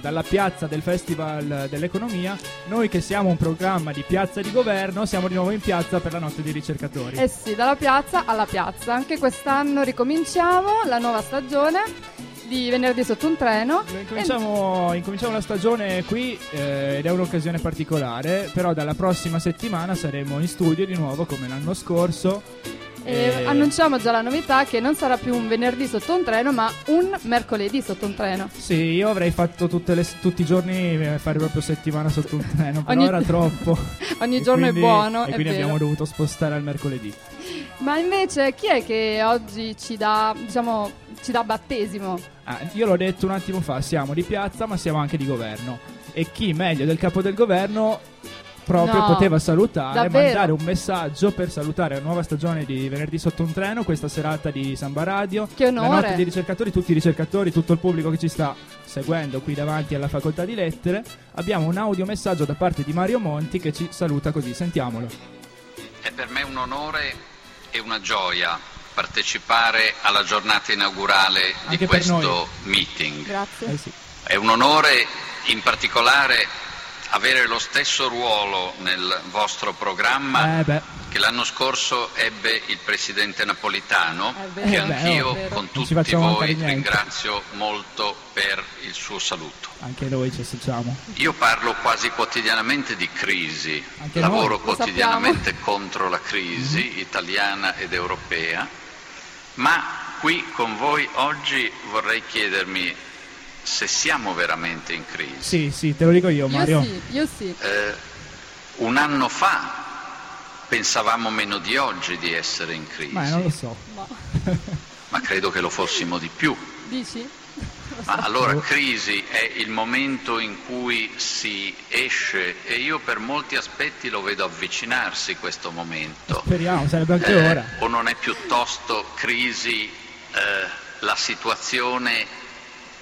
dalla piazza del Festival dell'Economia. Noi che siamo un programma di piazza di governo siamo di nuovo in piazza per la notte dei ricercatori. Eh sì, dalla piazza alla piazza. Anche quest'anno ricominciamo la nuova stagione di venerdì sotto un treno. Incominciamo, incominciamo la stagione qui eh, ed è un'occasione particolare, però dalla prossima settimana saremo in studio di nuovo come l'anno scorso e eh, annunciamo già la novità che non sarà più un venerdì sotto un treno, ma un mercoledì sotto un treno. Sì, io avrei fatto le, tutti i giorni eh, fare proprio settimana sotto un treno, però ogni, era troppo. ogni giorno quindi, è buono. E quindi abbiamo dovuto spostare al mercoledì. Ma invece chi è che oggi ci dà, diciamo, ci dà battesimo? Ah, io l'ho detto un attimo fa, siamo di piazza ma siamo anche di governo. E chi meglio del capo del governo proprio no, poteva salutare, davvero? mandare un messaggio per salutare la nuova stagione di Venerdì sotto un treno, questa serata di Samba Radio. Che onore! La notte dei ricercatori, tutti i ricercatori, tutto il pubblico che ci sta seguendo qui davanti alla facoltà di lettere. Abbiamo un audiomessaggio da parte di Mario Monti che ci saluta così, sentiamolo. È per me un onore e una gioia partecipare alla giornata inaugurale Anche di questo meeting. Grazie. Eh sì. È un onore in particolare avere lo stesso ruolo nel vostro programma eh che l'anno scorso ebbe il presidente Napolitano, eh che eh anch'io beh, con tutti voi ringrazio molto per il suo saluto. Anche noi ci associamo. Io parlo quasi quotidianamente di crisi, Anche lavoro noi. quotidianamente contro la crisi mm-hmm. italiana ed europea, ma qui con voi oggi vorrei chiedermi se siamo veramente in crisi. Sì, sì, te lo dico io, Mario. Io sì, io sì. Eh, un anno fa pensavamo meno di oggi di essere in crisi. Ma non lo so. Ma, Ma credo che lo fossimo di più. Dici? Ma allora crisi è il momento in cui si esce e io per molti aspetti lo vedo avvicinarsi questo momento. Speriamo, sarebbe anche eh, ora. O non è piuttosto crisi eh, la situazione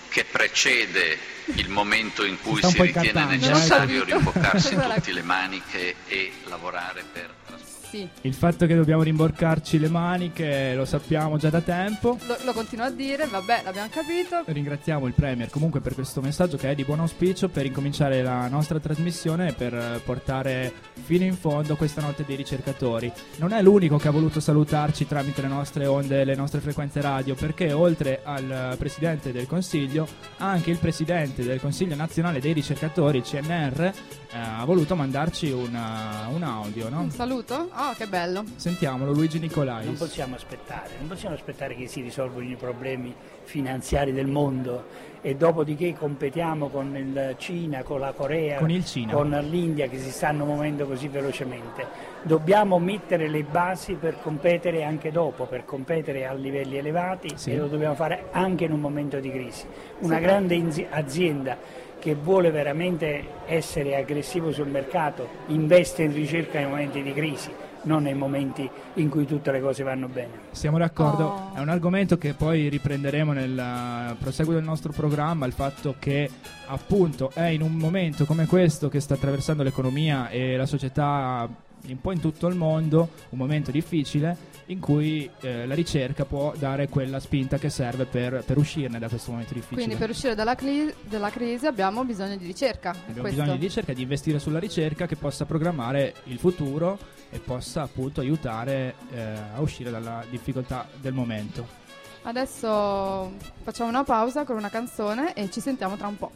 che precede il momento in cui si ritiene necessario rimboccarsi tutte le maniche e lavorare per sì. Il fatto che dobbiamo rimborcarci le maniche lo sappiamo già da tempo. Lo, lo continuo a dire, vabbè, l'abbiamo capito. Ringraziamo il Premier comunque per questo messaggio che è di buon auspicio per incominciare la nostra trasmissione e per portare fino in fondo questa notte dei ricercatori. Non è l'unico che ha voluto salutarci tramite le nostre onde, le nostre frequenze radio, perché oltre al Presidente del Consiglio, anche il Presidente del Consiglio nazionale dei ricercatori, CNR, eh, ha voluto mandarci una, un audio. No? Un saluto? Oh, che bello. Sentiamolo, Luigi Nicolai. Non possiamo aspettare, non possiamo aspettare che si risolvano i problemi finanziari del mondo e dopodiché competiamo con il Cina, con la Corea, con, con l'India che si stanno muovendo così velocemente. Dobbiamo mettere le basi per competere anche dopo, per competere a livelli elevati sì. e lo dobbiamo fare anche in un momento di crisi. Una sì. grande azienda che vuole veramente essere aggressivo sul mercato investe in ricerca nei momenti di crisi non nei momenti in cui tutte le cose vanno bene. Siamo d'accordo, oh. è un argomento che poi riprenderemo nel proseguo del nostro programma, il fatto che appunto è in un momento come questo che sta attraversando l'economia e la società un po' in tutto il mondo, un momento difficile in cui eh, la ricerca può dare quella spinta che serve per, per uscirne da questo momento difficile. Quindi per uscire dalla, cli- dalla crisi abbiamo bisogno di ricerca. Abbiamo questo. bisogno di ricerca, di investire sulla ricerca che possa programmare il futuro e possa appunto aiutare eh, a uscire dalla difficoltà del momento. Adesso facciamo una pausa con una canzone e ci sentiamo tra un po'.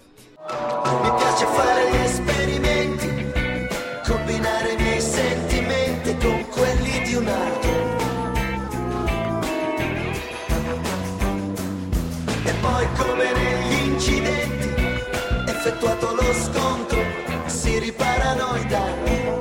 Mi piace fare gli esperimenti, combinare i miei sentimenti con quelli di un altro. E come negli incidenti, effettuato lo scontro, si riparano i danni.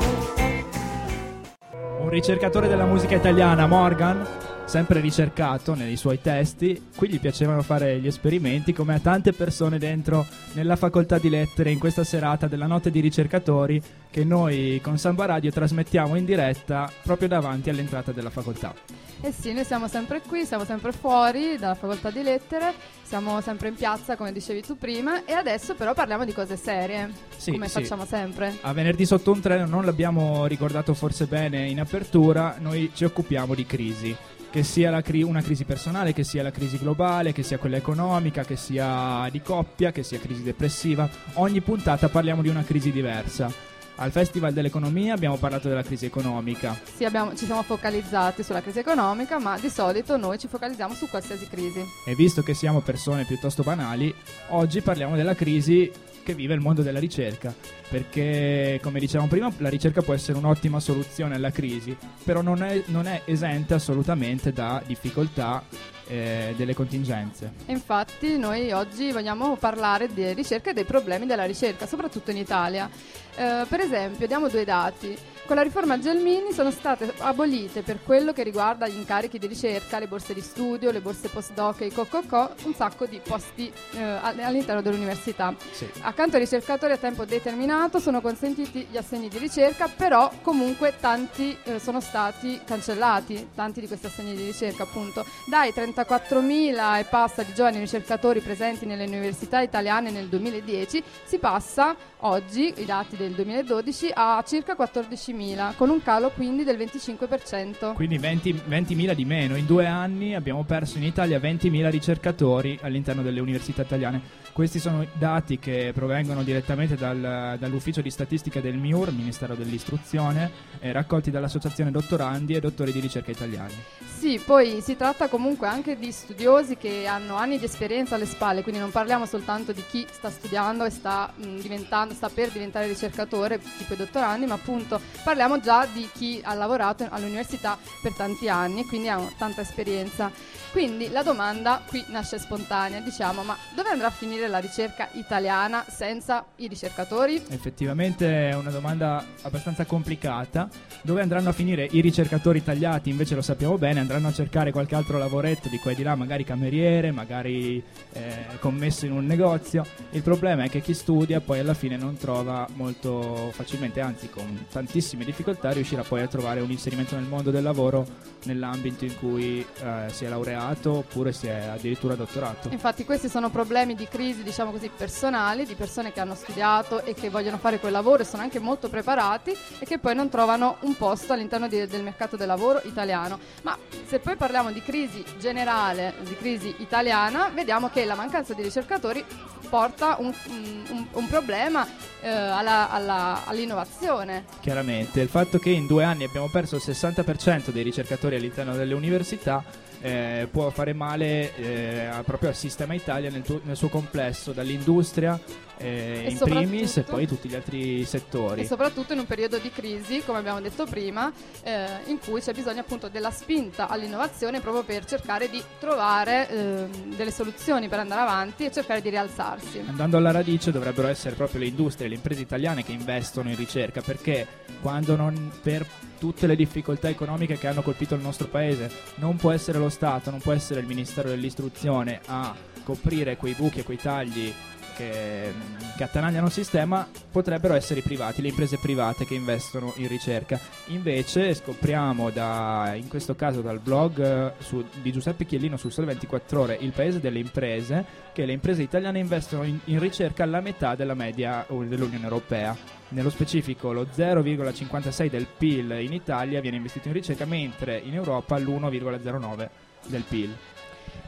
Un ricercatore della musica italiana, Morgan, sempre ricercato nei suoi testi, qui gli piacevano fare gli esperimenti come a tante persone dentro nella facoltà di lettere in questa serata della notte di ricercatori che noi con Samba Radio trasmettiamo in diretta proprio davanti all'entrata della facoltà. Eh sì, noi siamo sempre qui, siamo sempre fuori dalla facoltà di lettere, siamo sempre in piazza come dicevi tu prima e adesso però parliamo di cose serie, sì, come sì. facciamo sempre. A venerdì sotto un treno non l'abbiamo ricordato forse bene in apertura, noi ci occupiamo di crisi che sia cri- una crisi personale, che sia la crisi globale, che sia quella economica, che sia di coppia, che sia crisi depressiva. Ogni puntata parliamo di una crisi diversa. Al Festival dell'Economia abbiamo parlato della crisi economica. Sì, abbiamo, ci siamo focalizzati sulla crisi economica, ma di solito noi ci focalizziamo su qualsiasi crisi. E visto che siamo persone piuttosto banali, oggi parliamo della crisi che vive il mondo della ricerca, perché come dicevamo prima la ricerca può essere un'ottima soluzione alla crisi, però non è, non è esente assolutamente da difficoltà eh, delle contingenze. Infatti noi oggi vogliamo parlare di ricerca e dei problemi della ricerca, soprattutto in Italia. Eh, per esempio, diamo due dati. Con la riforma Gelmini sono state abolite per quello che riguarda gli incarichi di ricerca, le borse di studio, le borse postdoc e i cococò, un sacco di posti eh, all'interno dell'università. Sì. Accanto ai ricercatori a tempo determinato sono consentiti gli assegni di ricerca, però comunque tanti eh, sono stati cancellati, tanti di questi assegni di ricerca appunto. Dai 34.000 e passa di giovani ricercatori presenti nelle università italiane nel 2010 si passa oggi, i dati del 2012, a circa 14.000 20.000, con un calo quindi del 25%. Quindi 20, 20.000 di meno. In due anni abbiamo perso in Italia 20.000 ricercatori all'interno delle università italiane. Questi sono dati che provengono direttamente dal, dall'ufficio di statistica del MIUR, Ministero dell'Istruzione, eh, raccolti dall'Associazione Dottorandi e Dottori di Ricerca Italiani. Sì, poi si tratta comunque anche di studiosi che hanno anni di esperienza alle spalle, quindi non parliamo soltanto di chi sta studiando e sta, mh, sta per diventare ricercatore, tipo i dottorandi, ma appunto parliamo già di chi ha lavorato all'università per tanti anni e quindi ha tanta esperienza. Quindi la domanda qui nasce spontanea, diciamo, ma dove andrà a finire la ricerca italiana senza i ricercatori? Effettivamente è una domanda abbastanza complicata. Dove andranno a finire i ricercatori tagliati? Invece lo sappiamo bene, andranno a cercare qualche altro lavoretto di qua e di là, magari cameriere, magari eh, commesso in un negozio. Il problema è che chi studia poi alla fine non trova molto facilmente, anzi con tantissime difficoltà, riuscirà poi a trovare un inserimento nel mondo del lavoro nell'ambito in cui eh, si è laureato laureato oppure si è addirittura dottorato. Infatti questi sono problemi di crisi, diciamo così, personali, di persone che hanno studiato e che vogliono fare quel lavoro e sono anche molto preparati e che poi non trovano un posto all'interno di, del mercato del lavoro italiano. Ma se poi parliamo di crisi generale, di crisi italiana, vediamo che la mancanza di ricercatori porta un, un, un problema eh, all'innovazione. Chiaramente, il fatto che in due anni abbiamo perso il 60% dei ricercatori all'interno delle università eh, può fare male eh, proprio al sistema Italia nel, nel suo complesso, dall'industria eh, in primis e poi tutti gli altri settori. E soprattutto in un periodo di crisi, come abbiamo detto prima, eh, in cui c'è bisogno appunto della spinta all'innovazione proprio per cercare di trovare eh, delle soluzioni per andare avanti e cercare di rialzarsi. Andando alla radice dovrebbero essere proprio le industrie, le imprese italiane che investono in ricerca, perché quando non per tutte le difficoltà economiche che hanno colpito il nostro paese non può essere lo Stato, non può essere il Ministero dell'Istruzione a coprire quei buchi e quei tagli che, che attanagliano il sistema potrebbero essere i privati, le imprese private che investono in ricerca. Invece scopriamo da, in questo caso dal blog eh, su, di Giuseppe Chiellino sul Sole 24 Ore, il paese delle imprese, che le imprese italiane investono in, in ricerca alla metà della media dell'Unione Europea. Nello specifico lo 0,56 del PIL in Italia viene investito in ricerca, mentre in Europa l'1,09 del PIL.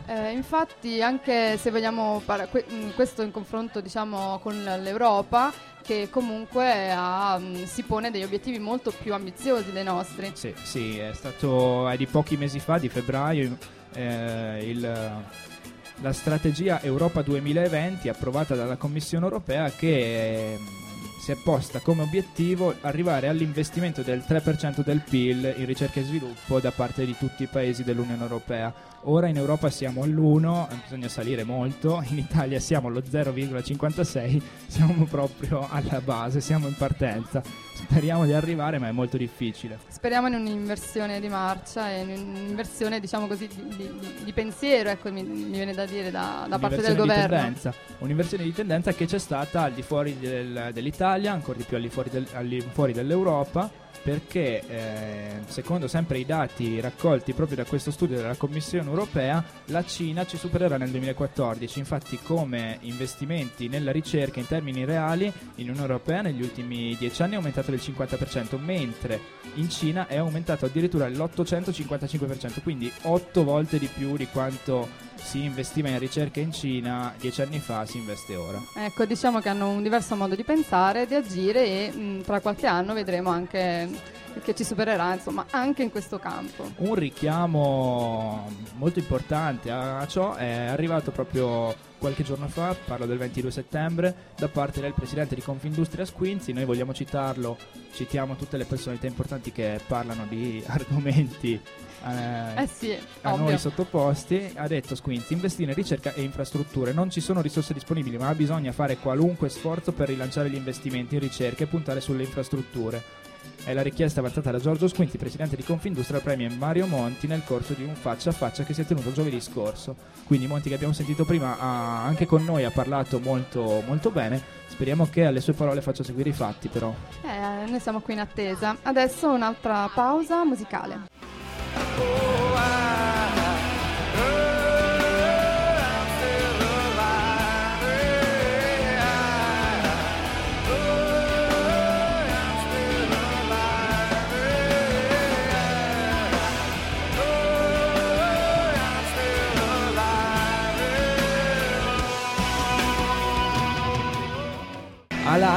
Eh, infatti, anche se vogliamo par- que- mm, questo in confronto diciamo, con l'Europa, che comunque ha, mm, si pone degli obiettivi molto più ambiziosi dei nostri. Sì, sì è stato è di pochi mesi fa, di febbraio, eh, il, la strategia Europa 2020 approvata dalla Commissione europea che... Eh, si è posta come obiettivo arrivare all'investimento del 3% del PIL in ricerca e sviluppo da parte di tutti i paesi dell'Unione Europea. Ora in Europa siamo all'1, bisogna salire molto, in Italia siamo allo 0,56, siamo proprio alla base, siamo in partenza speriamo di arrivare, ma è molto difficile. Speriamo in un'inversione di marcia e in un'inversione, diciamo così, di, di, di pensiero, ecco, mi, mi, viene da dire, da, da parte del governo. Tendenza. Un'inversione di tendenza che c'è stata al di fuori del, dell'Italia, ancora di più al di fuori, del, al di fuori dell'Europa perché eh, secondo sempre i dati raccolti proprio da questo studio della Commissione europea la Cina ci supererà nel 2014 infatti come investimenti nella ricerca in termini reali in Unione Europea negli ultimi 10 anni è aumentato del 50% mentre in Cina è aumentato addirittura l'855% quindi 8 volte di più di quanto si investiva in ricerca in Cina dieci anni fa, si investe ora. Ecco, diciamo che hanno un diverso modo di pensare, di agire e mh, tra qualche anno vedremo anche che ci supererà insomma anche in questo campo. Un richiamo molto importante a ciò è arrivato proprio qualche giorno fa, parlo del 22 settembre, da parte del presidente di Confindustria Squinzi, noi vogliamo citarlo, citiamo tutte le personalità importanti che parlano di argomenti eh, eh sì, a ovvio. noi sottoposti, ha detto Squinzi, investire in ricerca e infrastrutture, non ci sono risorse disponibili ma bisogna fare qualunque sforzo per rilanciare gli investimenti in ricerca e puntare sulle infrastrutture è la richiesta avanzata da Giorgio Squinti, presidente di Confindustria, al Premier Mario Monti nel corso di un faccia a faccia che si è tenuto giovedì scorso. Quindi Monti che abbiamo sentito prima ha, anche con noi ha parlato molto, molto bene. Speriamo che alle sue parole faccia seguire i fatti però. Eh, noi siamo qui in attesa. Adesso un'altra pausa musicale.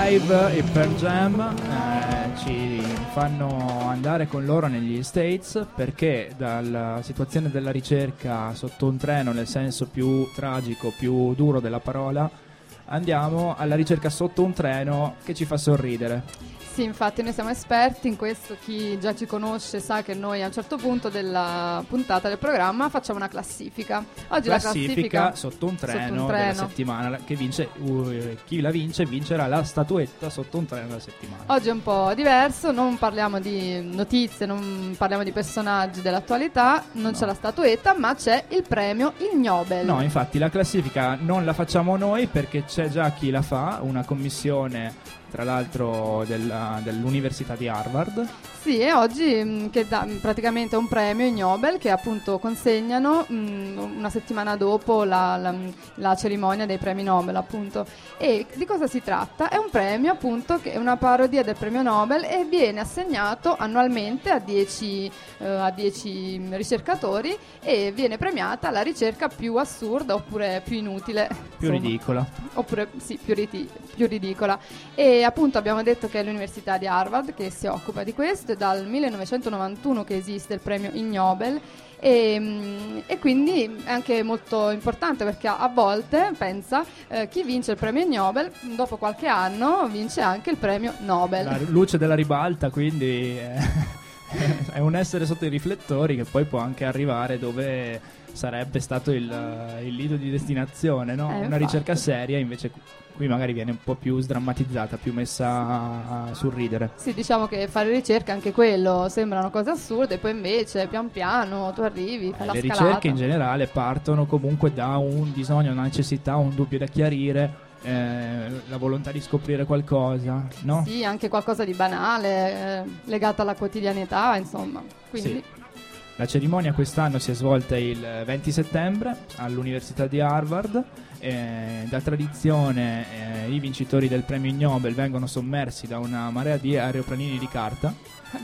Alive e Per Jam eh, ci fanno andare con loro negli States perché dalla situazione della ricerca sotto un treno nel senso più tragico, più duro della parola, andiamo alla ricerca sotto un treno che ci fa sorridere. Sì, infatti noi siamo esperti in questo, chi già ci conosce sa che noi a un certo punto della puntata del programma facciamo una classifica. Oggi classifica, la classifica sotto un treno, sotto un treno. della settimana, che vince, uh, chi la vince vincerà la statuetta sotto un treno della settimana. Oggi è un po' diverso, non parliamo di notizie, non parliamo di personaggi dell'attualità, non no. c'è la statuetta, ma c'è il premio Il Nobel. No, infatti la classifica non la facciamo noi perché c'è già chi la fa, una commissione tra l'altro della, dell'Università di Harvard. Sì, e oggi mh, mm, che dà praticamente un premio Nobel che appunto consegnano mh, mm, una settimana dopo la, la, la, cerimonia dei premi Nobel appunto. E di cosa si tratta? È un premio appunto che è una parodia del premio Nobel e viene assegnato annualmente a 10 eh, ricercatori e viene premiata la ricerca più assurda oppure più inutile. Più insomma, ridicola. Oppure sì, più, riti- più ridicola. E appunto abbiamo detto che è l'Università di Harvard che si occupa di questo, è dal 1991 che esiste il premio Ig Nobel e, mm, e, quindi è anche molto importante perché a, volte, pensa, eh, chi vince il premio Nobel dopo qualche anno vince anche il premio Nobel. La luce della ribalta quindi è, è un essere sotto i riflettori che poi può anche arrivare dove sarebbe stato il, il lido di destinazione, no? eh, una ricerca seria invece qui magari viene un po' più sdrammatizzata, più messa a, a sorridere. Sì, diciamo che fare ricerca anche quello sembrano cose assurde, poi invece pian piano tu arrivi, fai eh, la Le scalata. ricerche in generale partono comunque da un bisogno, una necessità, un dubbio da chiarire. Eh, la volontà di scoprire qualcosa, no? Sì, anche qualcosa di banale, eh, legato alla quotidianità, insomma. Quindi... Sì. La cerimonia quest'anno si è svolta il 20 settembre all'Università di Harvard eh, da tradizione eh, i vincitori del premio Nobel vengono sommersi da una marea di aeroplanini di carta.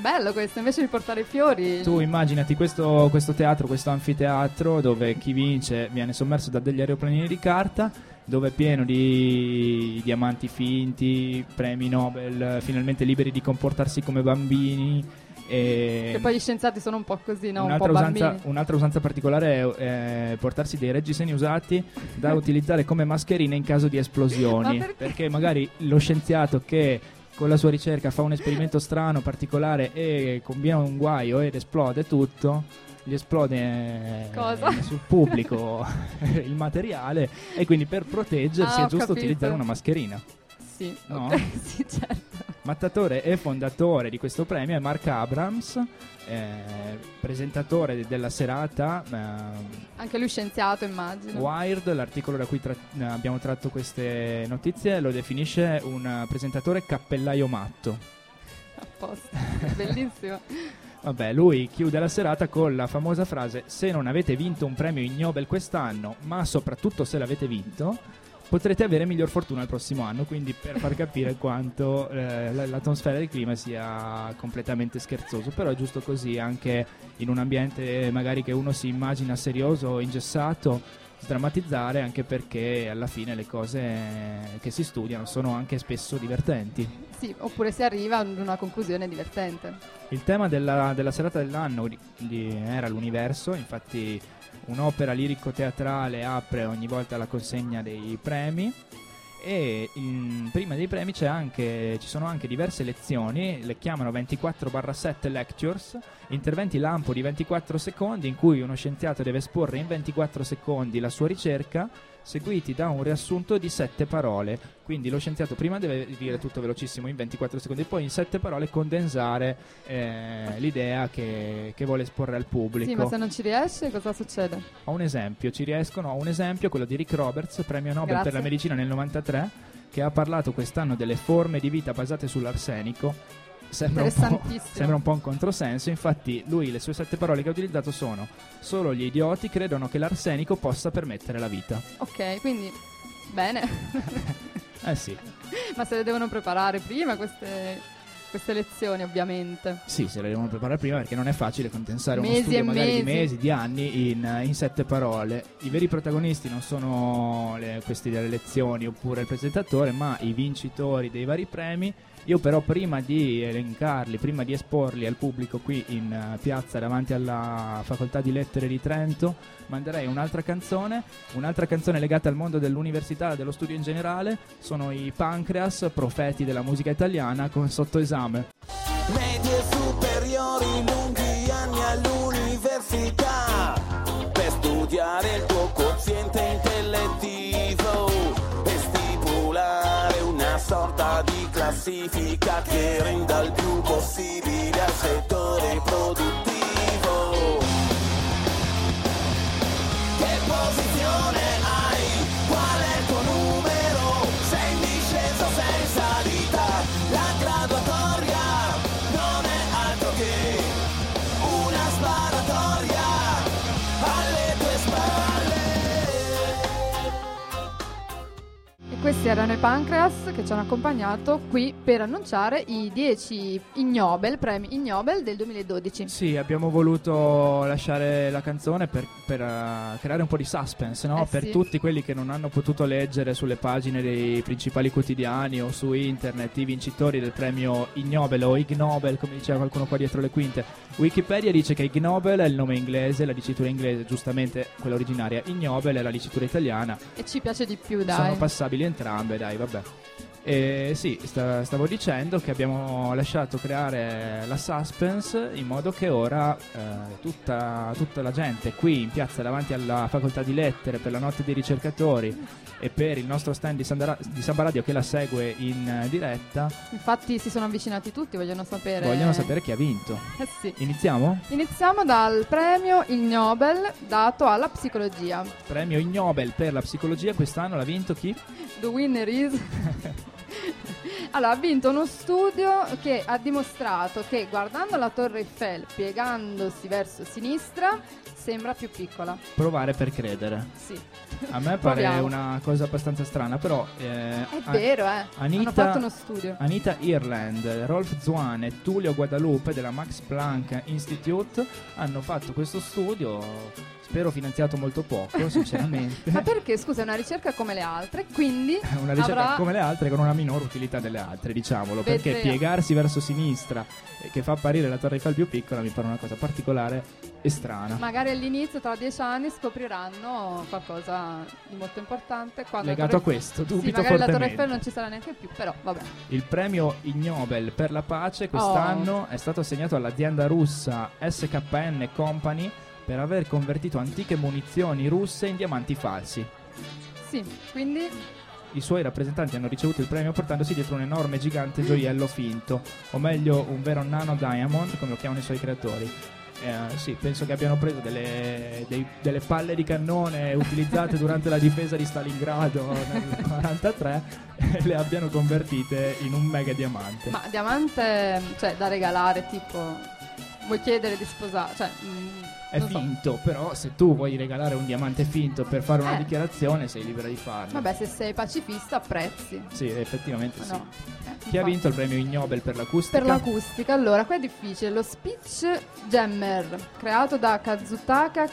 Bello questo, invece di portare fiori. Tu immaginati questo, questo teatro, questo anfiteatro dove chi vince viene sommerso da degli aeroplanini di carta dove è pieno di diamanti finti, premi Nobel finalmente liberi di comportarsi come bambini e che poi gli scienziati sono un po' così, no? Un'altra, un usanza, un'altra usanza, particolare è, è, portarsi dei reggiseni usati da utilizzare come mascherine in caso di esplosioni. Ma perché? perché magari lo scienziato che con la sua ricerca fa un esperimento strano, particolare e combina un guaio ed esplode tutto, gli esplode eh, sul pubblico il materiale e quindi per proteggersi ah, è giusto capito. utilizzare una mascherina. Sì, no? okay, sì certo. Mattatore e fondatore di questo premio è Mark Abrams, eh, presentatore della serata. Eh, Anche lui scienziato, immagino. Wired, l'articolo da cui tra- abbiamo tratto queste notizie, lo definisce un presentatore cappellaio matto. A posto, bellissimo. Vabbè, lui chiude la serata con la famosa frase: Se non avete vinto un premio Ig Nobel quest'anno, ma soprattutto se l'avete vinto, potrete avere miglior fortuna il prossimo anno, quindi per far capire quanto eh, l'atmosfera del clima sia completamente scherzoso, però è giusto così anche in un ambiente magari che uno si immagina serioso, ingessato, sdrammatizzare anche perché alla fine le cose che si studiano sono anche spesso divertenti. Sì, oppure si arriva ad una conclusione divertente. Il tema della, della serata dell'anno di, di, era l'universo, infatti un'opera lirico-teatrale apre ogni volta la consegna dei premi e in, prima dei premi anche, ci sono anche diverse lezioni, le chiamano 24-7 lectures, interventi lampo di 24 secondi in cui uno scienziato deve esporre in 24 secondi la sua ricerca seguiti da un riassunto di sette parole. Quindi lo scienziato prima deve dire tutto velocissimo in 24 secondi, poi in sette parole condensare eh, l'idea che, che, vuole esporre al pubblico. Sì, ma se non ci riesce cosa succede? Ho un esempio, ci riescono, ho un esempio, quello di Rick Roberts, premio Nobel Grazie. per la medicina nel 93 che ha parlato quest'anno delle forme di vita basate sull'arsenico sembra un, sembra un, po', un controsenso. Infatti, lui le sue sette parole che ha utilizzato sono: Solo gli idioti credono che l'arsenico possa permettere la vita. Ok, quindi bene. eh sì. Ma se le devono preparare prima queste, queste lezioni, ovviamente. Sì, se le devono preparare prima perché non è facile condensare mesi uno studio magari mesi. di mesi, di anni in, in, sette parole. I veri protagonisti non sono le, questi delle lezioni oppure il presentatore, ma i vincitori dei vari premi io però prima di elencarli, prima di esporli al pubblico qui in uh, piazza davanti alla Facoltà di Lettere di Trento, manderei un'altra canzone, un'altra canzone legata al mondo dell'università e dello studio in generale, sono i Pancreas, profeti della musica italiana con sottoesame. Medie superiori, lunghi anni all'università classifica che renda il più possibile al settore produttivo. Questi erano i Pancreas che ci hanno accompagnato qui per annunciare i 10 Ignobel, premi Ignobel del 2012. Sì, abbiamo voluto lasciare la canzone per, per uh, creare un po' di suspense, no? eh per sì. tutti quelli che non hanno potuto leggere sulle pagine dei principali quotidiani o su internet i vincitori del premio Ignobel o Ig Nobel, come diceva qualcuno qua dietro le quinte. Wikipedia dice che Ig Nobel è il nome inglese, la dicitura inglese, giustamente quella originaria. Ignobel è la dicitura italiana. E ci piace di più, dai. Sono passabili entrambe, dai, vabbè. E sì, sta, stavo dicendo che abbiamo lasciato creare la suspense in modo che ora eh, tutta, tutta, la gente qui in piazza davanti alla facoltà di lettere per la notte dei ricercatori e per il nostro stand di Samba, di Samba Radio che la segue in uh, diretta. Infatti si sono avvicinati tutti, vogliono sapere. Vogliono sapere chi ha vinto. Eh sì. Iniziamo? Iniziamo dal premio Ig Nobel dato alla psicologia. Premio Ig Nobel per la psicologia quest'anno l'ha vinto chi? The winner is allora, ha vinto uno studio che ha dimostrato che guardando la Torre Eiffel piegandosi verso sinistra sembra più piccola. Provare per credere. Sì. A me pare Proviamo. una cosa abbastanza strana, però... Eh, È vero, eh. Anita, Hanno fatto uno studio. Anita Ireland, Rolf Zwan e Tullio Guadalupe della Max Planck Institute hanno fatto questo studio spero finanziato molto poco, sinceramente. Ma perché, scusa, è una ricerca come le altre, quindi una ricerca avrà... come le altre con una minore utilità delle altre, diciamolo, Vedremo. perché piegarsi verso sinistra e che fa apparire la Torre Eiffel più piccola mi pare una cosa particolare e strana. Magari all'inizio, tra dieci anni, scopriranno qualcosa di molto importante. Legato a questo, dubito sì, magari fortemente. la Torre Eiffel non ci sarà neanche più, però vabbè. Il premio Ig Nobel per la pace quest'anno Oh. è stato assegnato all'azienda russa SKN Company per aver convertito antiche munizioni russe in diamanti falsi. Sì, quindi i suoi rappresentanti hanno ricevuto il premio portandosi dietro un enorme gigante gioiello finto, o meglio un vero nano diamond, come lo chiamano i suoi creatori. Eh, sì, penso che abbiano preso delle, dei, delle palle di cannone utilizzate durante la difesa di Stalingrado nel 1943 e le abbiano convertite in un mega diamante. Ma diamante, cioè da regalare, tipo, vuoi chiedere di sposare? Cioè, mm, è non so. finto, però se tu vuoi regalare un diamante finto per fare una Eh. dichiarazione sei libera di farlo. Vabbè, se sei pacifista apprezzi. Sì, effettivamente Ma sì. no. Eh, Chi ha infatti. vinto il premio Ig Nobel per l'acustica? Per l'acustica, allora, qua è difficile. Lo speech jammer, creato da Kazutaka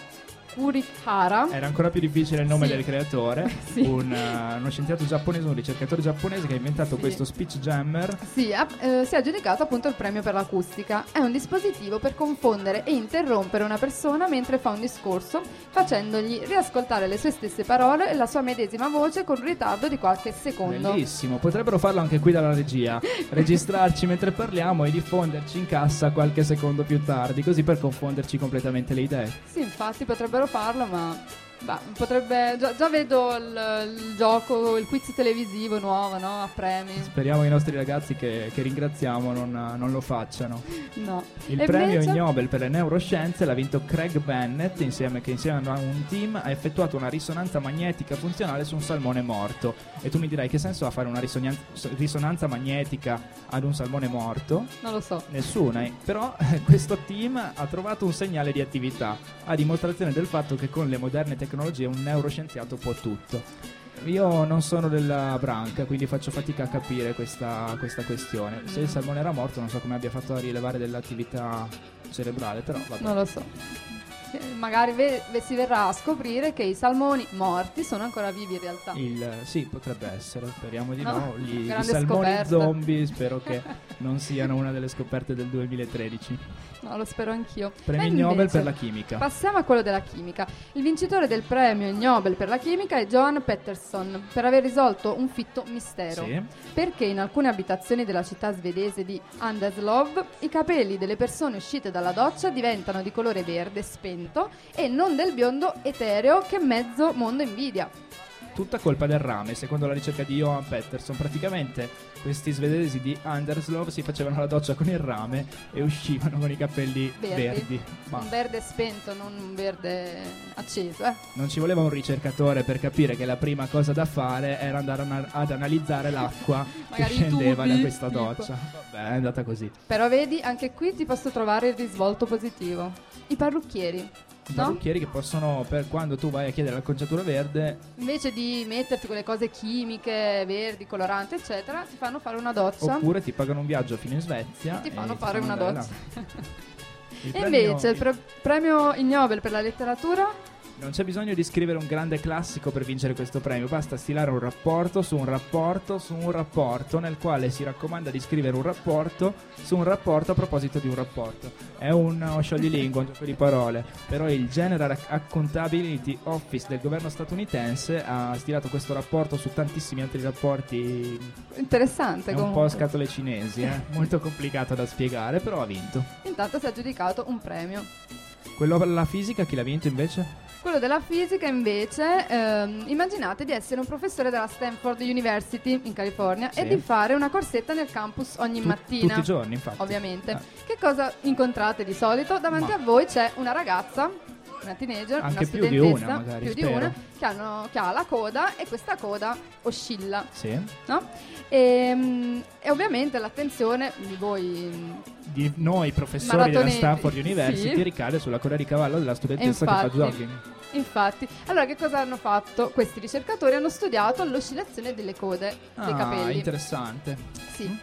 Kurihara. Era ancora più difficile il nome Sì. del creatore, Sì. un, eh, uno scienziato giapponese, un ricercatore giapponese che ha inventato Sì. questo speech jammer. Sì, ha- eh, si è aggiudicato appunto il premio per l'acustica. È un dispositivo per confondere e interrompere una persona mentre fa un discorso, facendogli riascoltare le sue stesse parole e la sua medesima voce con un ritardo di qualche secondo. Bellissimo, potrebbero farlo anche qui dalla regia, registrarci mentre parliamo e diffonderci in cassa qualche secondo più tardi, così per confonderci completamente le idee. Sì, infatti potrebbero farlo, ma bah, potrebbe già, già vedo il, il gioco, il quiz televisivo nuovo, no? A premi. Speriamo i nostri ragazzi che, che ringraziamo non, non lo facciano. No. Il E premio invece- Nobel per le neuroscienze l'ha vinto Craig Bennett insieme, che insieme a un team ha effettuato una risonanza magnetica funzionale su un salmone morto. E tu mi dirai che senso ha fare una risognan- risonanza magnetica ad un salmone morto? Non lo so. Nessuna, eh. però questo team ha trovato un segnale di attività, a dimostrazione del fatto che con le moderne tecnologie un neuroscienziato può tutto. Io non sono della branca, quindi faccio fatica a capire questa, questa questione. Se il salmone era morto, non so come abbia fatto a rilevare dell'attività cerebrale, però vabbè. Non lo so. Magari ve- si verrà a scoprire che i salmoni morti sono ancora vivi in realtà. Il, sì, potrebbe essere, speriamo di No, no. Gli, I salmoni scoperta. zombie spero che non siano una delle scoperte del 2013. No, lo spero anch'io. Premio Ig Nobel invece, per la chimica. Passiamo a quello della chimica. Il vincitore del premio Nobel per la chimica è Johan Pettersson per aver risolto un fitto mistero. Sì. Perché in alcune abitazioni della città svedese di Anderslov i capelli delle persone uscite dalla doccia diventano di colore verde spento e non del biondo etereo che mezzo mondo invidia. Tutta colpa del rame, secondo la ricerca di Johan Pettersson. Praticamente questi svedesi di Anderslov si facevano la doccia con il rame e uscivano con i capelli Verdi. verdi. Un verde spento, non un verde acceso, eh. non ci voleva un ricercatore per capire che la prima cosa da fare era andare ana- ad analizzare l'acqua che scendeva tubi, da questa tipo. doccia. Vabbè, è andata così. Però vedi, anche qui ti posso trovare il risvolto positivo. I parrucchieri, I no? parrucchieri che possono, per quando tu vai a chiedere l'acconciatura verde, Invece di metterti quelle cose chimiche, verdi, coloranti, eccetera, ti fanno fare una doccia. oppure ti pagano un viaggio fino in Svezia Ti e fanno fare una andare doccia. là. Il E invece il pre- premio Ig Nobel per la letteratura Non c'è bisogno di scrivere un grande classico per vincere questo premio, basta stilare un rapporto su un rapporto su un rapporto nel quale si raccomanda di scrivere un rapporto su un rapporto a proposito di un rapporto. È uno scioglilingua, un gioco di parole, però il General Accountability Office del governo statunitense ha stilato questo rapporto su tantissimi altri rapporti, interessante è un po' comunque. scatole cinesi, eh? molto complicato da spiegare, però ha vinto. Intanto si è aggiudicato un premio. Quello per la fisica chi l'ha vinto invece? Quello della fisica invece, ehm, immaginate di essere un professore della Stanford University in California Sì. e di fare una corsetta nel campus ogni Tu- mattina. Tutti i giorni, infatti. Ovviamente. Ah. Che cosa incontrate di solito? Davanti Ma- a voi c'è una ragazza, una teenager, Anche una più di una, magari, più di spero. una, che, hanno- che ha la coda e questa coda oscilla, Sì. no? E, mm, e ovviamente l'attenzione di voi mm, di noi professori della Stanford University sì. ricade sulla coda di cavallo della studentessa che fa infatti, jogging. infatti, allora che cosa hanno fatto? Questi ricercatori hanno studiato l'oscillazione delle code dei Ah, capelli. interessante. Sì,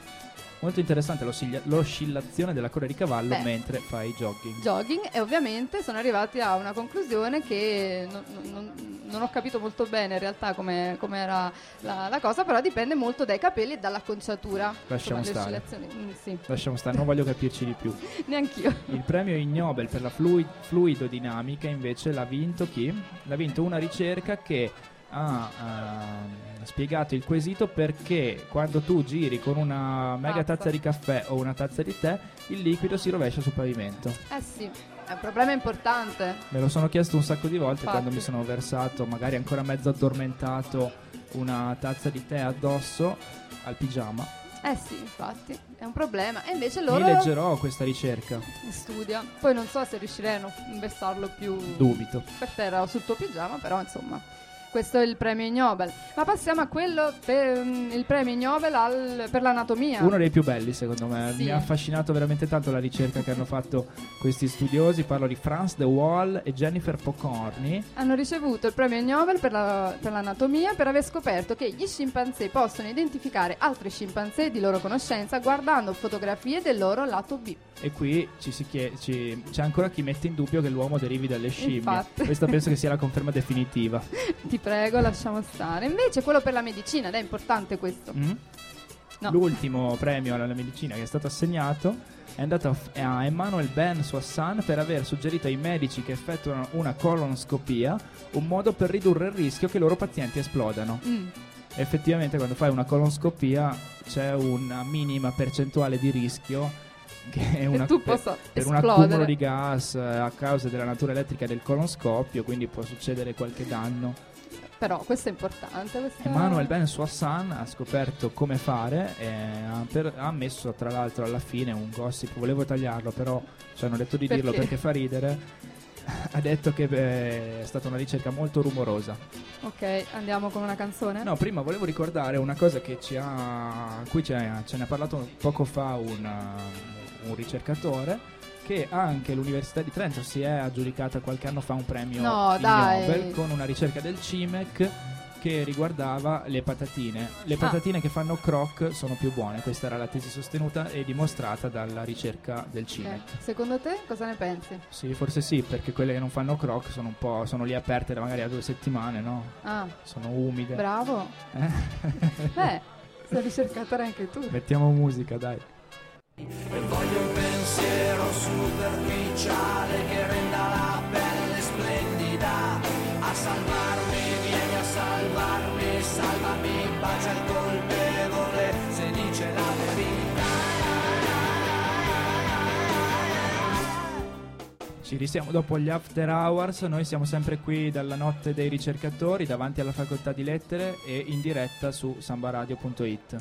Molto interessante l'oscillazione della coda di cavallo Beh. mentre fai jogging. jogging e ovviamente sono arrivati a una conclusione che non, non- non ho capito molto bene in realtà come era la, la cosa, però dipende molto dai capelli e dall'acconciatura. Lasciamo stare. mm, sì, Lasciamo stare, non voglio capirci di più. neanch'io. Il premio Ig Nobel per la flui- fluidodinamica invece l'ha vinto chi? L'ha vinto una ricerca che ha ehm, spiegato il quesito perché quando tu giri con una mega Tazza. di caffè o una tazza di tè il liquido si rovescia sul pavimento. Eh sì, È un problema importante. Me lo sono chiesto un sacco di volte Infatti. quando mi sono versato, magari ancora mezzo addormentato, una tazza di tè addosso al pigiama. Eh sì, infatti, è un problema. E invece loro... Mi leggerò questa ricerca. Studia. Poi non so se riusciranno a inversarlo più... Dubito. Per terra sul tuo pigiama, però insomma questo è il premio Nobel. Ma passiamo a quello per mm, il premio Nobel al, per l'anatomia. Uno dei più belli, secondo me. Sì. Mi ha affascinato veramente tanto la ricerca che hanno fatto questi studiosi. Parlo di Franz de Waal e Jennifer Pocorni. Hanno ricevuto il premio Nobel per, la, per l'anatomia per aver scoperto che gli scimpanzé possono identificare altri scimpanzé di loro conoscenza guardando fotografie del loro lato B. E qui ci si chiede, ci, c'è ancora chi mette in dubbio che l'uomo derivi dalle scimmie. Infatti. Questa penso che sia la conferma definitiva. Ti prego, lasciamo stare. Invece quello per la medicina, ed è importante questo. Mm? No. L'ultimo premio alla medicina che è stato assegnato è andato a Emmanuel Ben Soissan per aver suggerito ai medici che effettuano una colonscopia un modo per ridurre il rischio che i loro pazienti esplodano. Mm. Effettivamente quando fai una colonscopia c'è una minima percentuale di rischio che è una, tu per, per un accumulo di gas eh, a causa della natura elettrica del colonscopio, quindi può succedere qualche danno. Però questo è importante. Questa... Emmanuel Ben Soissan ha scoperto come fare e ha, per, ha, messo tra l'altro alla fine un gossip, volevo tagliarlo però ci hanno detto di perché? dirlo perché fa ridere. Ha detto che beh, è stata una ricerca molto rumorosa. Ok, andiamo con una canzone? No, prima volevo ricordare una cosa che ci ha, a cui ce ne ha parlato poco fa un, un ricercatore che anche l'Università di Trento si è aggiudicata qualche anno fa un premio no, Nobel con una ricerca del CIMEC che riguardava le patatine. Le ah. patatine ah. che fanno croc sono più buone, questa era la tesi sostenuta e dimostrata dalla ricerca del CIMEC. Eh, secondo te cosa ne pensi? Sì, forse sì, perché quelle che non fanno croc sono un po' sono lì aperte da magari a due settimane, no? Ah. Sono umide. Bravo. Eh? Beh, sei ricercatore anche tu. Mettiamo musica, dai. E voglio un pensiero superficiale che renda la pelle splendida. A salvarmi, vieni a salvarmi, salvami, bacia il colpevole se dice la verità. Ci risiamo dopo gli after hours, noi siamo sempre qui dalla notte dei ricercatori davanti alla facoltà di lettere e in diretta su sambaradio.it.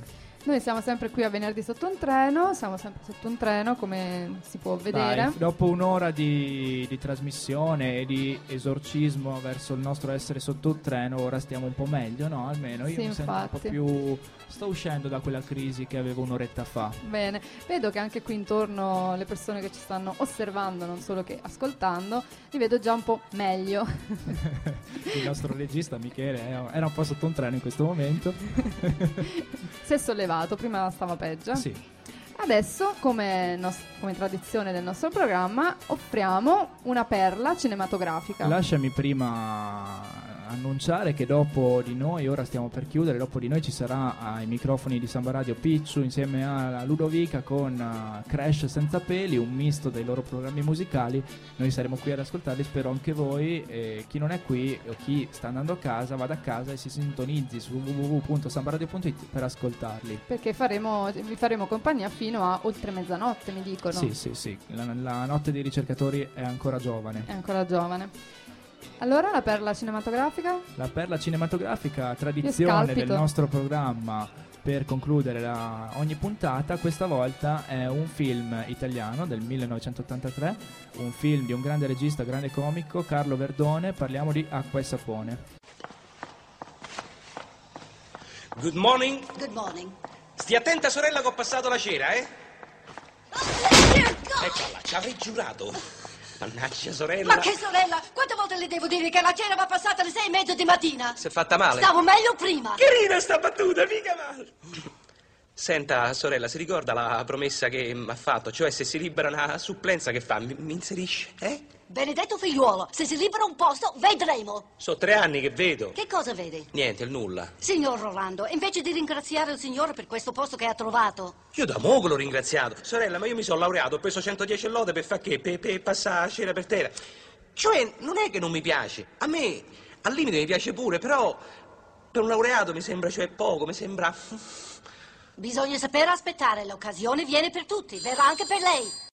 Noi siamo sempre qui a venerdì sotto un treno, siamo sempre sotto un treno come si può vedere. Dai, dopo un'ora di, di, trasmissione e di esorcismo verso il nostro essere sotto un treno, ora stiamo un po' meglio, no? Almeno io sì, mi infatti. sento un po' più... Sto uscendo da quella crisi che avevo un'oretta fa. Bene, vedo che anche qui intorno le persone che ci stanno osservando, non solo che ascoltando, li vedo già un po' meglio. il nostro regista Michele era un po' sotto un treno in questo momento. si è sollevato, prima stava peggio. Sì. Adesso, come, nos- come, tradizione del nostro programma, offriamo una perla cinematografica. Lasciami prima annunciare che dopo di noi, ora stiamo per chiudere, dopo di noi ci sarà ai microfoni di Samba Radio Picciu insieme a Ludovica con uh, Crash senza peli, un misto dei loro programmi musicali. Noi saremo qui ad ascoltarli, spero anche voi. E chi non è qui o chi sta andando a casa, vada a casa e si sintonizzi su www.sambaradio.it per ascoltarli. Perché faremo, vi faremo compagnia fino a oltre mezzanotte, mi dicono. Sì, sì, sì. La, la notte dei ricercatori è ancora giovane. È ancora giovane. Allora la perla cinematografica? La perla cinematografica, tradizione del nostro programma per concludere la, ogni puntata, questa volta è un film italiano del 1983, un film di un grande regista, grande comico, Carlo Verdone, parliamo di Acqua e Sapone. Good morning. Good morning. Stia attenta sorella che ho passato la cera, eh? Oh, Eccola, ci avrei giurato. Mannaggia, sorella. Ma che sorella? Quante volte le devo dire che la cena va passata alle sei e mezzo di mattina? Si è fatta male? Stavo meglio prima. Carina sta battuta, mica male. Senta, sorella, si ricorda la promessa che mi ha fatto? Cioè, se si libera una supplenza, che fa? Mi, mi inserisce, eh? Benedetto figliuolo, se si libera un posto, vedremo. Sono tre anni che vedo. Che cosa vede? Niente, il nulla. Signor Rolando, invece di ringraziare il Signore per questo posto che ha trovato. Io da mogo l'ho ringraziato. Sorella, ma io mi sono laureato, ho preso 110 lode per far che? Per, per passare a cena per terra. Cioè, non è che non mi piace. A me, al limite, mi piace pure, però per un laureato mi sembra, cioè, poco, mi sembra... Bisogna sapere aspettare, l'occasione viene per tutti, verrà anche per lei.